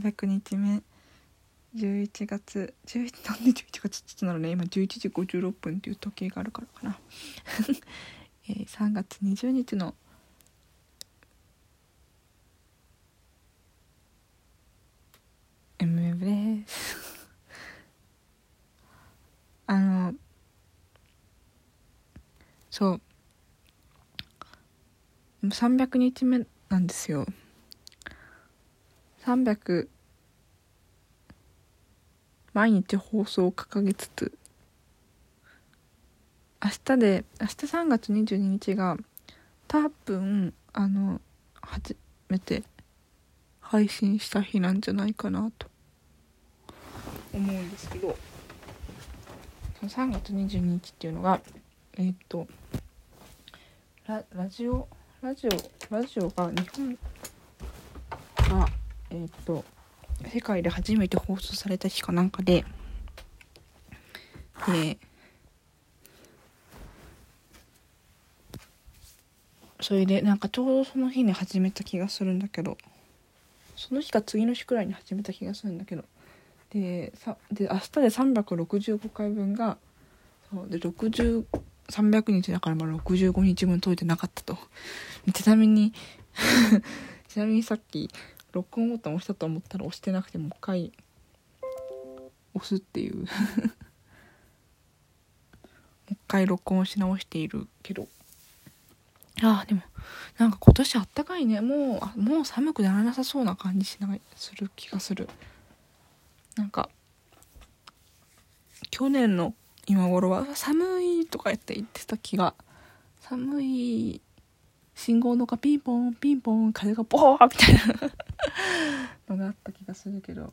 300日目。11月。11なんで11月ってなのね。今11時56分っていう時計があるからかな、えー、3月20日の「M です。あのそう。300日目なんですよ。300毎日放送を掲げつつ明日で明日3月22日が多分あの初めて配信した日なんじゃないかなと思うんですけどその3月22日っていうのがえー、っとララジオラジオラジオが日本えー、っと世界で初めて放送された日かなんかででそれでなんかちょうどその日に始めた気がするんだけどその日か次の日くらいに始めた気がするんだけどでさで明日で365回分がそうで60 300日だからまあ65日分解いてなかったと。ちなみに ちなみにさっき録音ボタン押したと思ったら押してなくてもう一回押すっていう。もう一回録音し直しているけど。ああでもなんか今年あったかいね。もうもう寒くならなさそうな感じしないする気がする。なんか去年の今頃は寒いとか言って言ってた気が寒い信号のがピンポンピンポン風がボーみたいな。のがあった気がするけど。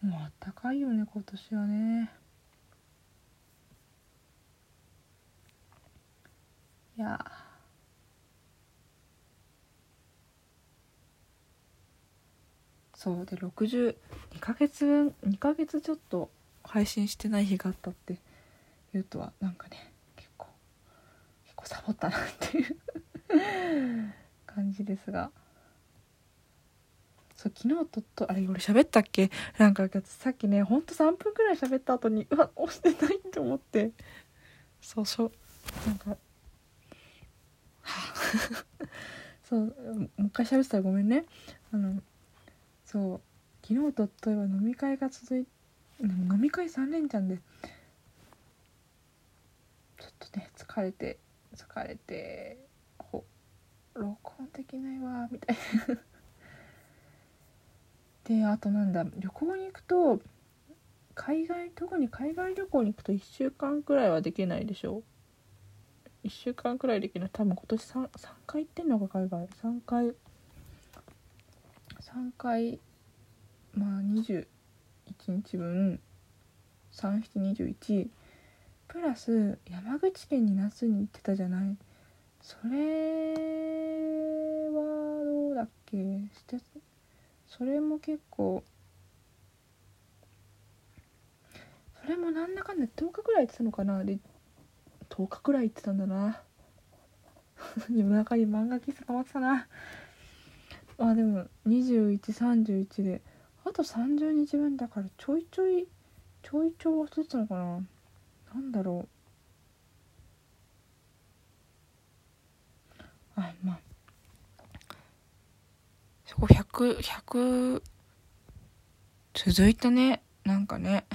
もうあったかいよね今年はね。いや。そうで62ヶ月分2ヶ月ちょっと配信してない日があったっていうとはなんかね。サボったなっていう感じですが。そう昨日ととあれ俺喋ったっけ？なんかさっきねほんと3分くらい喋った後にうわ押してないって思って。そうそう。なんかは そうもう一回喋ってたらごめんね。あのそう昨日とといは飲み会が続い飲み会3連チャンでちょっとね疲れて疲れてほ録音できないわみたいな。であとなんだ旅行に行くと海外特に海外旅行に行くと1週間くらいはできないでしょ。1週間くらいできない。多分今年 3, 3回行ってんのか海外。3回。3回まあ21日分。3721プラス山口県に夏に行ってたじゃない？それはどうだっけ？してそれも結構それもなんだかんだ10日くらい行ってたのかな？で10日くらい行ってたんだな。夜中に漫画喫茶泊まってたな。あでも2131であと30日分だからちょいちょいちょいちょい忘れてたのかな。なんだろう。あまあ。そこ100100続いたね。なんかね。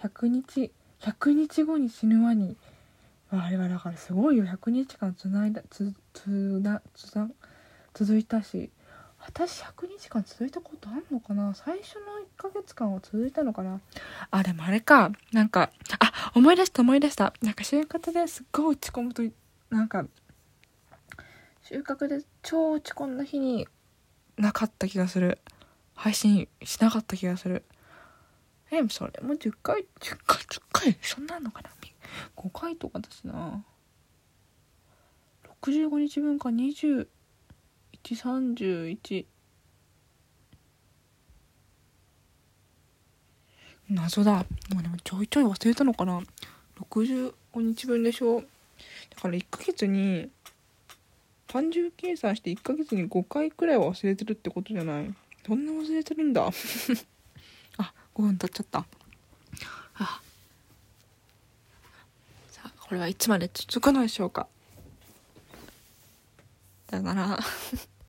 100日100日後に死ぬワニ。あれはだからすごいよ。100日間つないだつつなつな続いたし。私100日間続いたことあんのかな？最初のヶ月間は続いたのかな？あ、でもあれか。なんか、あ、思い出した思い出した。なんか就活ですっごい落ち込むと、なんか、収穫で超落ち込んだ日になかった気がする。配信しなかった気がする。え、それも10回、10回、10回、そんなのかな ?5 回とかだしな。65日分か20、131謎だ。もうでもちょいちょい忘れたのかな。65日分でしょ。だから1ヶ月に単純計算して1ヶ月に5回くらいは忘れてるってことじゃない。そんな忘れてるんだ。あ5分経っちゃった。あ。さあこれはいつまで続くのでしょうか。だから。